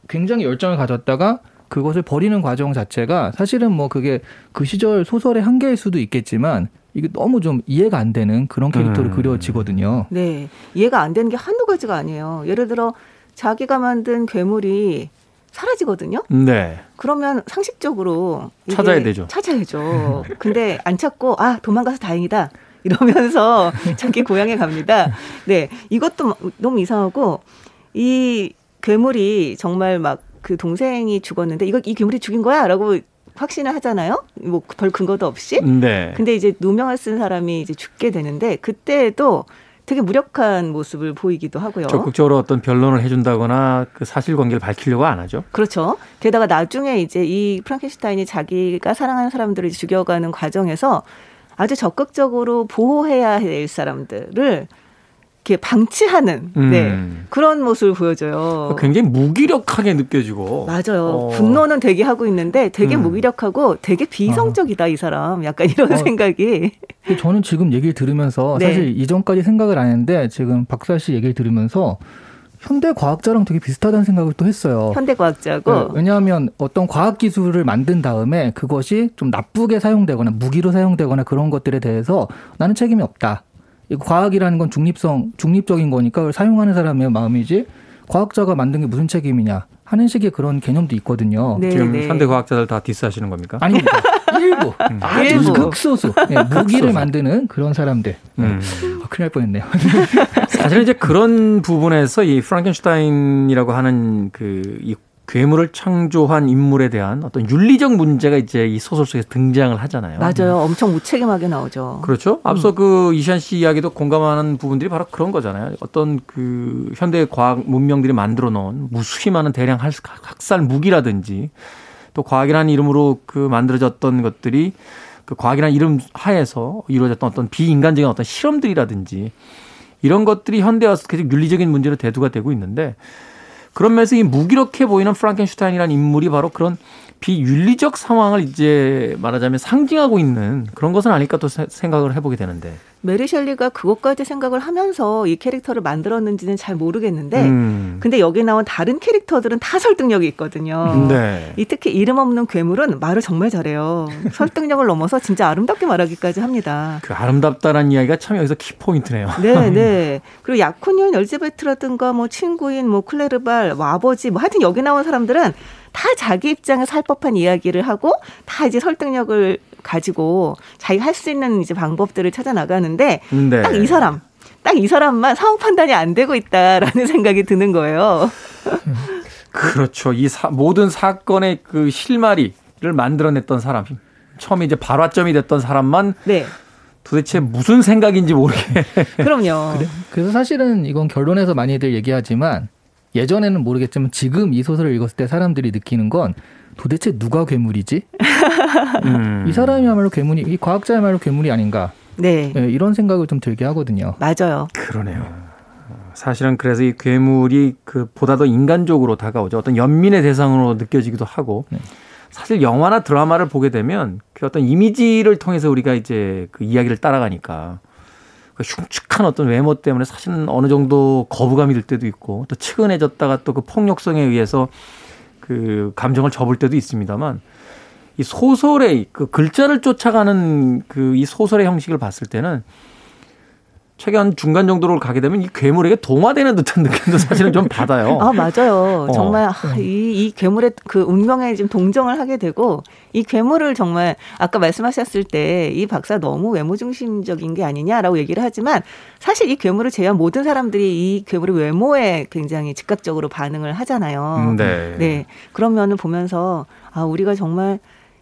굉장히 열정을 가졌다가 그것을 버리는 과정 자체가 사실은 뭐 그게 그 시절 소설의 한계일 수도 있겠지만 이게 너무 좀 이해가 안 되는 그런 캐릭터로 음. 그려지거든요. 네. 이해가 안 되는 게 한두 가지가 아니에요. 예를 들어 자기가 만든 괴물이 사라지거든요. 네. 그러면 상식적으로 찾아야 되죠. 찾아야죠. 근데 안 찾고 아 도망가서 다행이다. 이러면서 자기 고향에 갑니다. 네, 이것도 너무 이상하고 이 괴물이 정말 막 그 동생이 죽었는데 이거 이 괴물이 죽인 거야라고 확신을 하잖아요. 뭐 별 근거도 없이. 네. 근데 이제 누명을 쓴 사람이 이제 죽게 되는데 그때도 되게 무력한 모습을 보이기도 하고요. 적극적으로 어떤 변론을 해준다거나 그 사실관계를 밝히려고 안 하죠. 그렇죠. 게다가 나중에 이제 이 프랑켄슈타인이 자기가 사랑하는 사람들을 죽여가는 과정에서 아주 적극적으로 보호해야 될 사람들을 이렇게 방치하는 음. 네, 그런 모습을 보여줘요. 굉장히 무기력하게 느껴지고. 맞아요. 어. 분노는 되게 하고 있는데 되게 음. 무기력하고 되게 비성적이다 이 사람. 약간 이런 어. 생각이. 저는 지금 얘기를 들으면서 네. 사실 이전까지 생각을 안 했는데 지금 박사 씨 얘기를 들으면서 현대 과학자랑 되게 비슷하다는 생각을 또 했어요. 현대 과학자고. 네, 왜냐하면 어떤 과학 기술을 만든 다음에 그것이 좀 나쁘게 사용되거나 무기로 사용되거나 그런 것들에 대해서 나는 책임이 없다. 이 과학이라는 건 중립성, 중립적인 거니까 그걸 사용하는 사람의 마음이지 과학자가 만든 게 무슨 책임이냐 하는 식의 그런 개념도 있거든요. 네, 지금 네. 현대 과학자들 다 디스하시는 겁니까? 아닙니다. 일부, 아주 일부. 극소수, 네, 무기를 만드는 그런 사람들. 음. 아, 큰일 날 뻔했네요. 사실 이제 그런 부분에서 이 프랑켄슈타인이라고 하는 그 이 괴물을 창조한 인물에 대한 어떤 윤리적 문제가 이제 이 소설 속에 등장을 하잖아요. 맞아요. 엄청 무책임하게 나오죠. 그렇죠. 앞서 그 이시안 씨 이야기도 공감하는 부분들이 바로 그런 거잖아요. 어떤 그 현대 과학 문명들이 만들어 놓은 무수히 많은 대량 할- 학살 무기라든지 또 과학이라는 이름으로 그 만들어졌던 것들이 그 과학이라는 이름 하에서 이루어졌던 어떤 비인간적인 어떤 실험들이라든지 이런 것들이 현대 와서 계속 윤리적인 문제로 대두가 되고 있는데 그런 면에서 이 무기력해 보이는 프랑켄슈타인이라는 인물이 바로 그런 비윤리적 상황을 이제 말하자면 상징하고 있는 그런 것은 아닐까 또 세- 생각을 해보게 되는데. 메리 셸리가 그것까지 생각을 하면서 이 캐릭터를 만들었는지는 잘 모르겠는데 음. 근데 여기 나온 다른 캐릭터들은 다 설득력이 있거든요. 네. 이 특히 이름 없는 괴물은 말을 정말 잘해요. 설득력을 넘어서 진짜 아름답게 말하기까지 합니다. 그 아름답다라는 이야기가 참 여기서 키포인트네요. 네, 네. 그리고 약혼녀인 엘즈베트라든가 뭐 친구인 뭐 클레르발, 뭐 아버지, 뭐 하여튼 여기 나온 사람들은 다 자기 입장에 살 법한 이야기를 하고 다 이제 설득력을 가지고 자기가 할 수 있는 이제 방법들을 찾아 나가는데 네. 딱이 사람, 딱 이 사람만 상황 판단이 안 되고 있다라는 생각이 드는 거예요. 그렇죠. 이 사- 모든 사건의 그 실마리를 만들어냈던 사람, 처음에 이제 발화점이 됐던 사람만 네, 도대체 무슨 생각인지 모르게. 그럼요. 그래서 사실은 이건 결론에서 많이들 얘기하지만 예전에는 모르겠지만 지금 이 소설을 읽었을 때 사람들이 느끼는 건 도대체 누가 괴물이지? 음. 이 사람이야말로 괴물이, 이 과학자야말로 괴물이 아닌가? 네, 예, 이런 생각을 좀 들게 하거든요. 맞아요. 그러네요. 사실은 그래서 이 괴물이 그 보다 더 인간적으로 다가오죠. 어떤 연민의 대상으로 느껴지기도 하고. 네. 사실 영화나 드라마를 보게 되면 그 어떤 이미지를 통해서 우리가 이제 그 이야기를 따라가니까 그 흉측한 어떤 외모 때문에 사실은 어느 정도 거부감이 들 때도 있고 또 측은해졌다가 또 그 폭력성에 의해서 그 감정을 접을 때도 있습니다만 이 소설의 그 글자를 쫓아가는 그 이 소설의 형식을 봤을 때는 책의 한 중간 정도로 가게 되면 이 괴물에게 동화되는 듯한 느낌도 사실은 좀 받아요. 아, 맞아요. 어. 정말 아, 이, 이 괴물의 그 운명에 좀 동정을 하게 되고 이 괴물을 정말 아까 말씀하셨을 때 이 박사 너무 외모 중심적인 게 아니냐라고 얘기를 하지만 사실 이 괴물을 제외한 모든 사람들이 이 괴물의 외모에 굉장히 즉각적으로 반응을 하잖아요. 음, 네. 네. 그러면은 보면서 아, 우리가 정말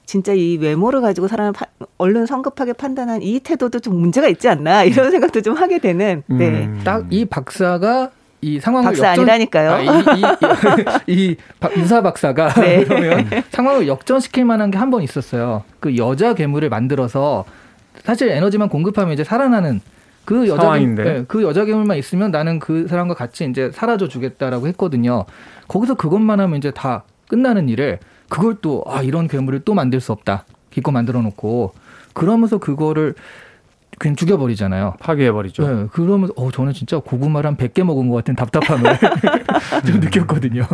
진짜 이 외모를 가지고 사람을 파- 얼른 성급하게 판단한 이 태도도 좀 문제가 있지 않나 이런 생각도 좀 하게 되는 네. 음. 딱이 박사가 이 상황을 박사 역전, 아니라니까요. 아, 이, 이, 이, 이 박- 유사 박사가 네. 그러면 상황을 역전시킬 만한 게 한 번 있었어요. 그 여자 괴물을 만들어서 사실 에너지만 공급하면 이제 살아나는 그 여자 상황인데. 괴물, 네, 그 여자 괴물만 있으면 나는 그 사람과 같이 이제 사라져 주겠다라고 했거든요. 거기서 그것만 하면 이제 다 끝나는 일을 그걸 또 아 이런 괴물을 또 만들 수 없다. 기껏 만들어 놓고 그러면서 그거를 그냥 죽여버리잖아요. 파괴해버리죠. 네, 그러면서 어 저는 진짜 고구마를 한 100개 먹은 것 같은 답답함을 좀 느꼈거든요.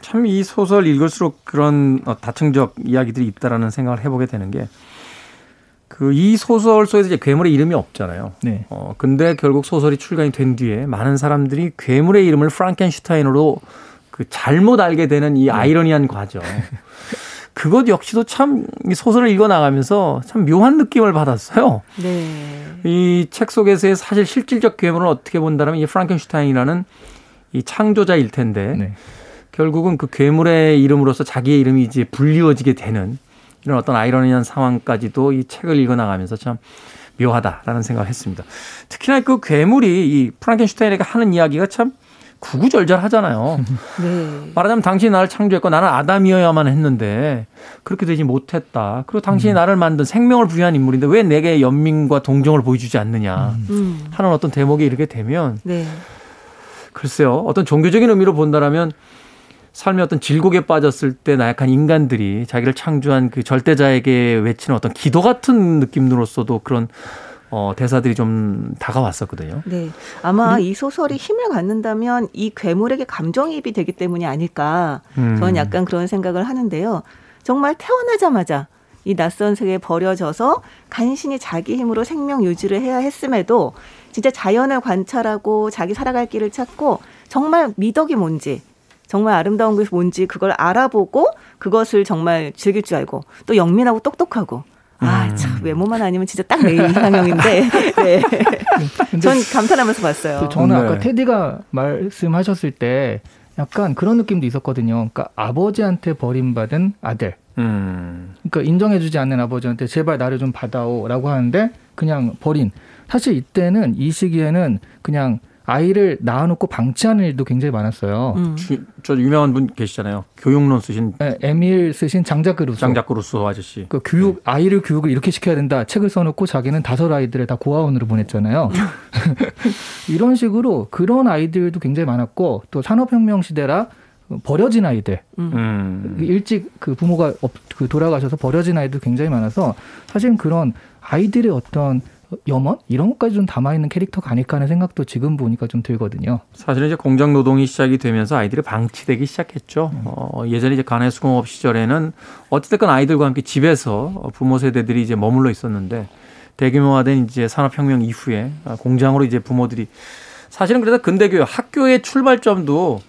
참 이 소설 읽을수록 그런 어, 다층적 이야기들이 있다라는 생각을 해보게 되는 게 그 이 소설 속에서 이제 괴물의 이름이 없잖아요. 네. 어 근데 결국 소설이 출간이 된 뒤에 많은 사람들이 괴물의 이름을 프랑켄슈타인으로 그 잘못 알게 되는 이 아이러니한 과정. 그것 역시도 참이 소설을 읽어 나가면서 참 묘한 느낌을 받았어요. 네. 이 책 속에서의 사실 실질적 괴물을 어떻게 본다면 이 프랑켄슈타인이라는 이 창조자일 텐데 네. 결국은 그 괴물의 이름으로서 자기의 이름이 이제 불리워지게 되는 이런 어떤 아이러니한 상황까지도 이 책을 읽어 나가면서 참 묘하다라는 생각을 했습니다. 특히나 그 괴물이 이 프랑켄슈타인에게 하는 이야기가 참 구구절절하잖아요. 네. 말하자면 당신이 나를 창조했고 나는 아담이어야만 했는데 그렇게 되지 못했다. 그리고 당신이 음. 나를 만든 생명을 부여한 인물인데 왜 내게 연민과 동정을 보여주지 않느냐 음. 하는 어떤 대목에 이르게 되면 네. 글쎄요 어떤 종교적인 의미로 본다라면 삶의 어떤 질곡에 빠졌을 때 나약한 인간들이 자기를 창조한 그 절대자에게 외치는 어떤 기도 같은 느낌으로서도 그런 어, 대사들이 좀 다가왔었거든요. 네. 아마 이 소설이 힘을 갖는다면 이 괴물에게 감정이입이 되기 때문이 아닐까. 음. 저는 약간 그런 생각을 하는데요. 정말 태어나자마자 이 낯선 세계에 버려져서 간신히 자기 힘으로 생명 유지를 해야 했음에도 진짜 자연을 관찰하고 자기 살아갈 길을 찾고 정말 미덕이 뭔지 정말 아름다운 것이 뭔지 그걸 알아보고 그것을 정말 즐길 줄 알고 또 영민하고 똑똑하고 아, 음. 참, 외모만 아니면 진짜 딱 내 이상형인데. 네. 전 감탄하면서 봤어요. 그 저는 네. 아까 테디가 말씀하셨을 때 약간 그런 느낌도 있었거든요. 그러니까 아버지한테 버림받은 아들. 음. 그러니까 인정해주지 않는 아버지한테 제발 나를 좀 받아오라고 하는데 그냥 버린. 사실 이때는 이 시기에는 그냥 아이를 낳아놓고 방치하는 일도 굉장히 많았어요. 음. 주- 저 유명한 분 계시잖아요. 교육론 쓰신 네, 에밀 쓰신 장자크 루소. 장자크 루소 아저씨. 그 교육 아이를 교육을 이렇게 시켜야 된다 책을 써놓고 자기는 다섯 아이들을 다 고아원으로 보냈잖아요. 이런 식으로 그런 아이들도 굉장히 많았고 또 산업혁명 시대라 버려진 아이들 음. 일찍 그 부모가 없- 그 돌아가셔서 버려진 아이도 굉장히 많아서 사실은 그런 아이들의 어떤 염원 이런 것까지 좀 담아 있는 캐릭터가 아닐까 하는 생각도 지금 보니까 좀 들거든요. 사실은 이제 공장 노동이 시작이 되면서 아이들이 방치되기 시작했죠. 어, 예전에 이제 가내 수공업 시절에는 어찌됐건 아이들과 함께 집에서 부모 세대들이 이제 머물러 있었는데 대규모화된 이제 산업혁명 이후에 공장으로 이제 부모들이 사실은 그래서 근대교육 학교의 출발점도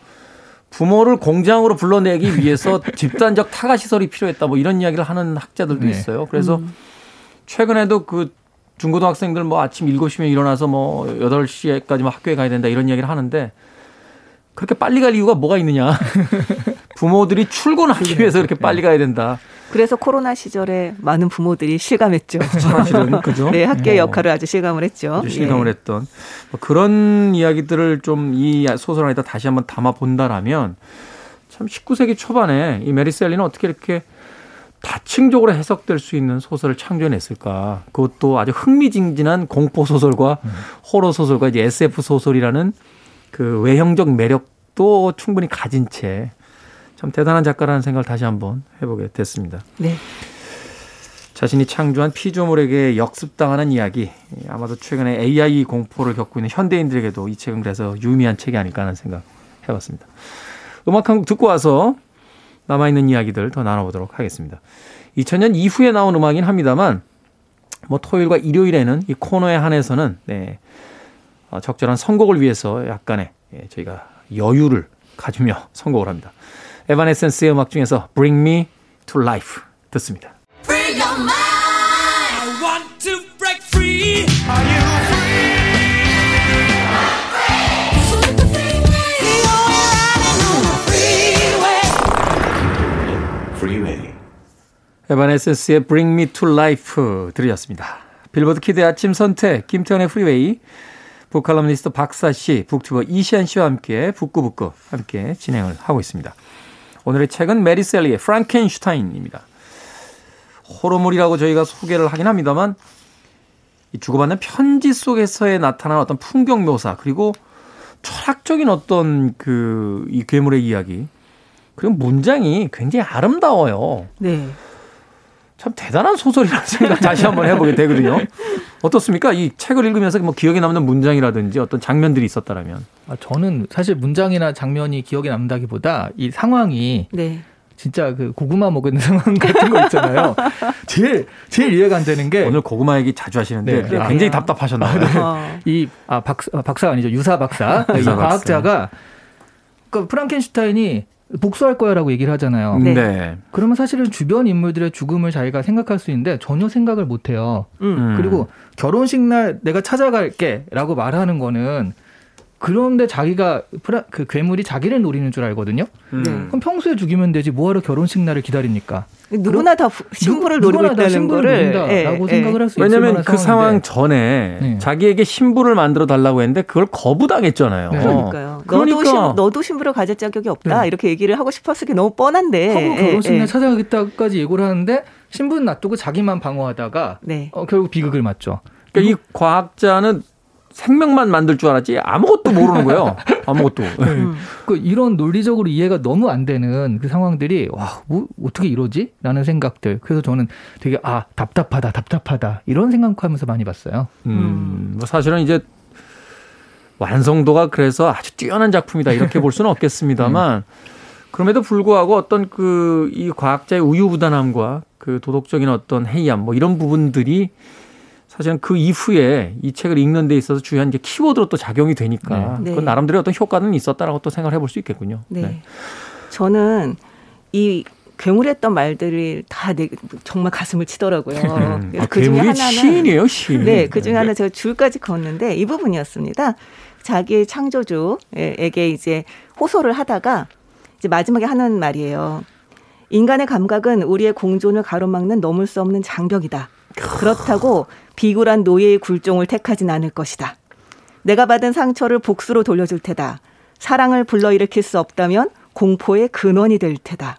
부모를 공장으로 불러내기 위해서 집단적 타가 시설이 필요했다 뭐 이런 이야기를 하는 학자들도 네. 있어요. 그래서 최근에도 그 중고등학생들 뭐 아침 7시면 일어나서 뭐 8시에까지 뭐 학교에 가야 된다 이런 이야기를 하는데 그렇게 빨리 갈 이유가 뭐가 있느냐. 부모들이 출근하기 위해서 그렇게 빨리 가야 된다. 그래서 코로나 시절에 많은 부모들이 실감했죠. 사실은 그죠? 네, 학교의 어, 역할을 아주 실감을 했죠. 아주 실감을 예. 했던 뭐 그런 이야기들을 좀 이 소설 안에다 다시 한번 담아 본다라면 참 19세기 초반에 이 메리 셀리는 어떻게 이렇게 다층적으로 해석될 수 있는 소설을 창조해냈을까? 그것도 아주 흥미진진한 공포 소설과 호러 소설과 이제 SF 소설이라는 그 외형적 매력도 충분히 가진 채 참 대단한 작가라는 생각을 다시 한번 해보게 됐습니다. 네. 자신이 창조한 피조물에게 역습당하는 이야기. 아마도 최근에 AI 공포를 겪고 있는 현대인들에게도 이 책은 그래서 유의미한 책이 아닐까 하는 생각 해봤습니다. 음악 한 곡 듣고 와서 남아있는 이야기들 더 나눠보도록 하겠습니다. 2000년 이후에 나온 음악이긴 합니다만 뭐 토요일과 일요일에는 이 코너에 한해서는 네, 어, 적절한 선곡을 위해서 약간의 예, 저희가 여유를 가지며 선곡을 합니다. 에바네센스의 음악 중에서 Bring Me to Life 듣습니다. 에바네센스의 Bring Me to Life 들으셨습니다. 빌보드 키드 아침 선택 김태훈의 프리웨이 북칼럼니스트 박사 씨, 북튜버 이시한 씨와 함께 북구북구 함께 진행을 하고 있습니다. 오늘의 책은 메리 셸리의 프랑켄슈타인입니다. 호러물이라고 저희가 소개를 하긴 합니다만 이 주고받는 편지 속에서의 나타난 어떤 풍경 묘사 그리고 철학적인 어떤 그 이 괴물의 이야기 그리고 문장이 굉장히 아름다워요. 네. 참 대단한 소설이라는 생각 다시 한번 해보게 되거든요. 어떻습니까? 이 책을 읽으면서 뭐 기억에 남는 문장이라든지 어떤 장면들이 있었다라면. 아, 저는 사실 문장이나 장면이 기억에 남다기보다 이 상황이 네. 진짜 그 고구마 먹는 상황 같은 거 있잖아요. 제일 제일 이해가 안 되는 게 오늘 고구마 얘기 자주 하시는데 네. 굉장히 아. 답답하셨나요? 어. 이아 박사 아, 박사가 아니죠 유사 박사 이 유사 박사. 과학자가 그 프랑켄슈타인이 복수할 거야라고 얘기를 하잖아요. 네. 네. 그러면 사실은 주변 인물들의 죽음을 자기가 생각할 수 있는데 전혀 생각을 못 해요. 음. 그리고 결혼식 날 내가 찾아갈게라고 말하는 거는 그런데 자기가 프라, 그 괴물이 자기를 노리는 줄 알거든요. 음. 네. 그럼 평소에 죽이면 되지 뭐하러 결혼식 날을 기다립니까? 누구나 다 부- 신부를 누- 노리고 있다는 신부를 거를 노린다라고 예, 생각을 할 수 있을 왜냐하면 그 상황 전에 네. 자기에게 신부를 만들어 달라고 했는데 그걸 거부당했잖아요. 네. 그러니까요. 너도 그러니까. 신, 너도 신부를 가질 자격이 없다 네. 이렇게 얘기를 하고 싶었을 게 너무 뻔한데. 하고 예, 결혼식 날 예. 찾아가겠다까지 예고를 하는데 신분 놔두고 자기만 방어하다가 네. 어, 결국 비극을 맞죠. 그러니까 이 과학자는 생명만 만들 줄 알았지 아무것도 모르는 거예요. 아무것도. 음. 그 이런 논리적으로 이해가 너무 안 되는 그 상황들이 와, 뭐 어떻게 이러지? 라는 생각들. 그래서 저는 되게 아, 답답하다, 답답하다. 이런 생각하면서 많이 봤어요. 음, 뭐 사실은 이제 완성도가 그래서 아주 뛰어난 작품이다 이렇게 볼 수는 없겠습니다만 그럼에도 불구하고 어떤 그 이 과학자의 우유부단함과 그 도덕적인 어떤 해이함 뭐 이런 부분들이 사실은 그 이후에 이 책을 읽는 데 있어서 중요한 이제 키워드로 또 작용이 되니까 네. 그건 나름대로 어떤 효과는 있었다라고 또 생각을 해볼 수 있겠군요. 네. 저는 이 괴물했던 말들이 다 내, 정말 가슴을 치더라고요. 음. 그래서 아, 그 중에 괴물이 하나는 시인이에요, 시인. 네, 그 중에 하나 제가 줄까지 걷는데 이 부분이었습니다. 자기의 창조주에게 이제 호소를 하다가 이제 마지막에 하는 말이에요. 인간의 감각은 우리의 공존을 가로막는 넘을 수 없는 장벽이다. 그렇다고 비굴한 노예의 굴종을 택하진 않을 것이다. 내가 받은 상처를 복수로 돌려줄 테다. 사랑을 불러일으킬 수 없다면 공포의 근원이 될 테다.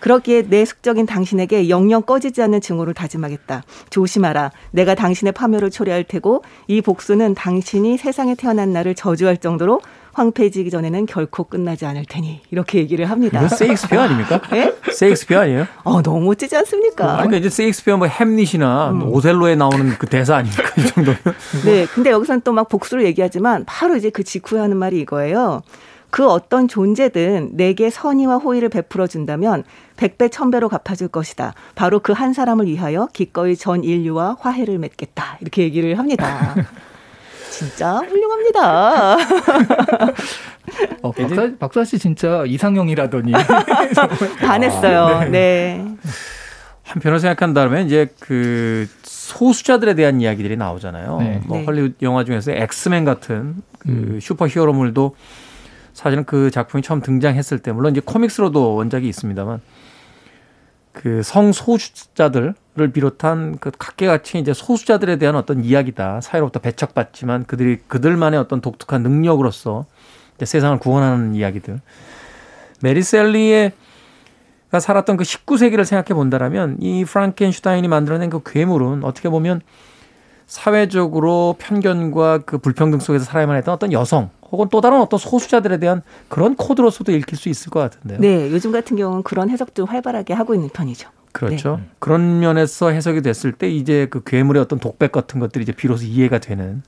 그렇기에 내 숙적인 당신에게 영영 꺼지지 않는 증오를 다짐하겠다. 조심하라. 내가 당신의 파멸을 초래할 테고 이 복수는 당신이 세상에 태어난 날을 저주할 정도로 황폐해지기 전에는 결코 끝나지 않을 테니 이렇게 얘기를 합니다. 이거 세익스피어 아닙니까? 예? 세익스피어 아니에요? 어 너무 멋지지 않습니까? 그러니까 이제 세익스피어 뭐 햄릿이나 음. 오셀로에 나오는 그 대사 아닙니까? 이 정도면. 네, 근데 여기서는 또 막 복수를 얘기하지만 바로 이제 그 직후에 하는 말이 이거예요. 그 어떤 존재든 내게 선의와 호의를 베풀어 준다면 백배 천배로 갚아줄 것이다. 바로 그 한 사람을 위하여 기꺼이 전 인류와 화해를 맺겠다. 이렇게 얘기를 합니다. 진짜 훌륭합니다. 어, 박사, 박사 씨 진짜 이상형이라더니. 반했어요. 네. 한편으로 생각한다면 이제 그 소수자들에 대한 이야기들이 나오잖아요. 네. 뭐 네. 헐리우드 영화 중에서 엑스맨 같은 그 음. 슈퍼 히어로물도 사실은 그 작품이 처음 등장했을 때 물론 이제 코믹스로도 원작이 있습니다만 그 성소수자들을 비롯한 그 각계각층 이제 소수자들에 대한 어떤 이야기다. 사회로부터 배척받지만 그들이 그들만의 어떤 독특한 능력으로서 세상을 구원하는 이야기들. 메리셀리의 가 살았던 그 19세기를 생각해 본다라면 이 프랑켄슈타인이 만들어낸 그 괴물은 어떻게 보면 사회적으로 편견과 그 불평등 속에서 살아야만 했던 어떤 여성 혹은 또 다른 어떤 소수자들에 대한 그런 코드로서도 읽힐 수 있을 것 같은데요. 네, 요즘 같은 경우는 그런 해석도 활발하게 하고 있는 편이죠. 그렇죠. 그런 면에서 해석이 됐을 때 이제 그 괴물의 어떤 독백 같은 것들이 이제 비로소 이해가 되는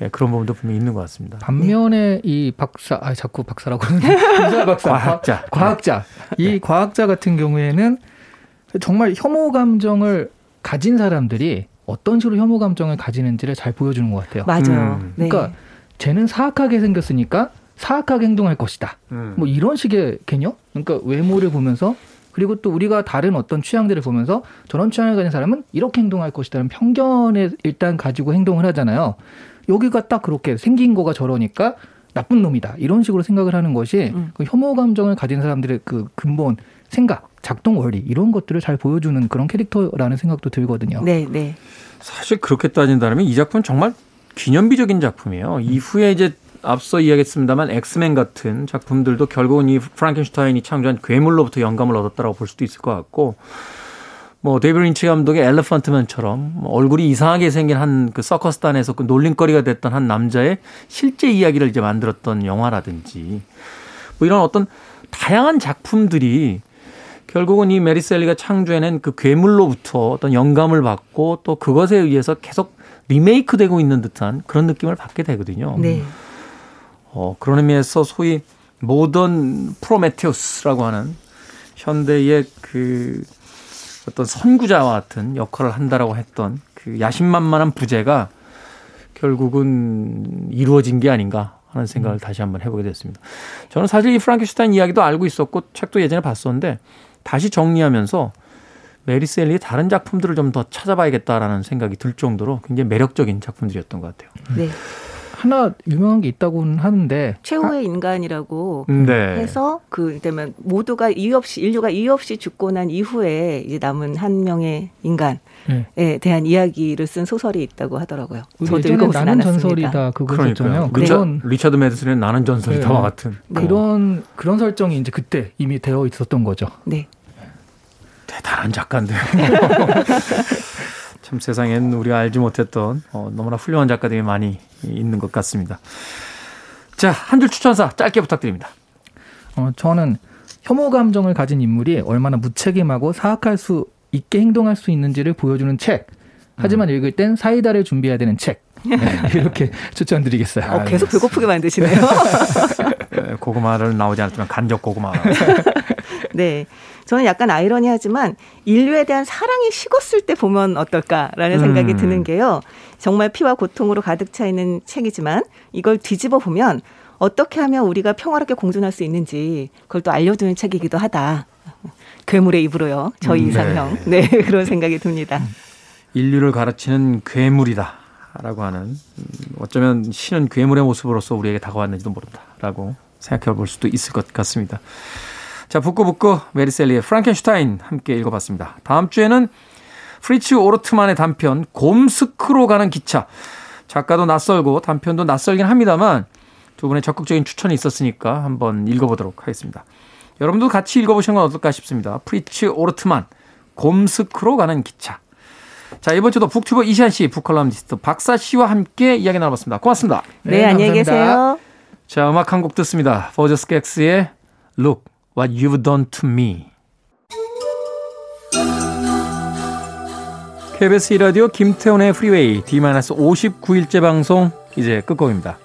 예, 그런 부분도 분명히 있는 것 같습니다. 반면에 이 박사, 아 자꾸 박사라고 그러는데 부자 박사, 과학자. 과, 학자이 과학자 같은 경우에는 정말 혐오 감정을 가진 사람들이 어떤 식으로 혐오 감정을 가지는지를 잘 보여주는 것 같아요. 맞아요. 음. 네. 그러니까 쟤는 사악하게 생겼으니까 사악하게 행동할 것이다. 음. 뭐 이런 식의 개념? 그러니까 외모를 보면서 그리고 또 우리가 다른 어떤 취향들을 보면서 저런 취향을 가진 사람은 이렇게 행동할 것이다는 편견을 일단 가지고 행동을 하잖아요. 여기가 딱 그렇게 생긴 거가 저러니까 나쁜 놈이다. 이런 식으로 생각을 하는 것이 음. 그 혐오 감정을 가진 사람들의 그 근본 생각, 작동 원리 이런 것들을 잘 보여주는 그런 캐릭터라는 생각도 들거든요. 네, 네. 사실 그렇게 따진다면 이 작품은 정말 기념비적인 작품이에요. 이후에 이제 앞서 이야기했습니다만 엑스맨 같은 작품들도 결국은 이 프랑켄슈타인이 창조한 괴물로부터 영감을 얻었다라고 볼 수도 있을 것 같고 뭐 데이비드 린치 감독의 엘레펀트맨처럼 뭐 얼굴이 이상하게 생긴 한 그 서커스단에서 그 놀림거리가 됐던 한 남자의 실제 이야기를 이제 만들었던 영화라든지 뭐 이런 어떤 다양한 작품들이 결국은 이 메리 셸리가 창조해낸 그 괴물로부터 어떤 영감을 받고 또 그것에 의해서 계속 리메이크 되고 있는 듯한 그런 느낌을 받게 되거든요. 네. 어, 그런 의미에서 소위 모던 프로메테우스라고 하는 현대의 그 어떤 선구자와 같은 역할을 한다라고 했던 그 야심만만한 부재가 결국은 이루어진 게 아닌가 하는 생각을 다시 한번 해보게 됐습니다. 저는 사실 이 프랑켄슈타인 이야기도 알고 있었고 책도 예전에 봤었는데 다시 정리하면서 메리 셀리의 다른 작품들을 좀 더 찾아봐야겠다라는 생각이 들 정도로 굉장히 매력적인 작품들이었던 것 같아요. 네. 하나 유명한 게 있다고는 하는데 최후의 인간이라고 네. 해서 그 그다음에 모두가 이유 없이 인류가 이유 없이 죽고 난 이후에 이제 남은 한 명의 인간에 네. 대한 이야기를 쓴 소설이 있다고 하더라고요. 저도 읽어보진 나는 않았습니다. 전설이다 그거 있었잖아요. 그러니까요. 리처, 그런 리처드 메드슨의 나는 전설이다와 네. 같은 그런 그런 설정이 이제 그때 이미 되어 있었던 거죠. 네. 대단한 작가인데요. 참 세상엔 우리가 알지 못했던 어, 너무나 훌륭한 작가들이 많이 있는 것 같습니다. 자, 한 줄 추천사 짧게 부탁드립니다. 어, 저는 혐오 감정을 가진 인물이 얼마나 무책임하고 사악할 수 있게 행동할 수 있는지를 보여주는 책. 하지만 음. 읽을 땐 사이다를 준비해야 되는 책. 네, 이렇게 추천드리겠어요. 어, 계속 배고프게 만드시네요. 에, 고구마를 나오지 않았지만 간접 고구마. 네. 저는 약간 아이러니하지만 인류에 대한 사랑이 식었을 때 보면 어떨까라는 생각이 음. 드는 게요. 정말 피와 고통으로 가득 차 있는 책이지만 이걸 뒤집어 보면 어떻게 하면 우리가 평화롭게 공존할 수 있는지 그걸 또 알려주는 책이기도 하다. 괴물의 입으로요. 저희 음, 이상형. 네. 그런 생각이 듭니다. 인류를 가르치는 괴물이다. 라고 하는 음, 어쩌면 신은 괴물의 모습으로서 우리에게 다가왔는지도 모른다라고 생각해 볼 수도 있을 것 같습니다. 자, 북구북구 메리 셸리의 프랑켄슈타인 함께 읽어봤습니다. 다음 주에는 프리츠 오르트만의 단편 곰스크로 가는 기차. 작가도 낯설고 단편도 낯설긴 합니다만 두 분의 적극적인 추천이 있었으니까 한번 읽어보도록 하겠습니다. 여러분도 같이 읽어보시는 건 어떨까 싶습니다. 프리츠 오르트만 곰스크로 가는 기차. 자, 이번 주도 북튜버 이시한 씨, 북컬럼니스트 박사 씨와 함께 이야기 나눠봤습니다. 고맙습니다. 네, 네, 안녕히. 계세요. 자, 음악 한 곡 듣습니다. 보즈 스캑스의 Look What You've Done to Me. KBS 1라디오 김태훈의 프리웨이 D-59일째 방송 이제 끝곡입니다.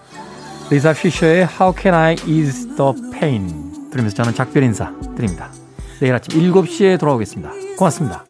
리사 피셔의 How Can I Ease the Pain 들으면서 저는 작별 인사 드립니다. 내일 아침 7시에 돌아오겠습니다. 고맙습니다.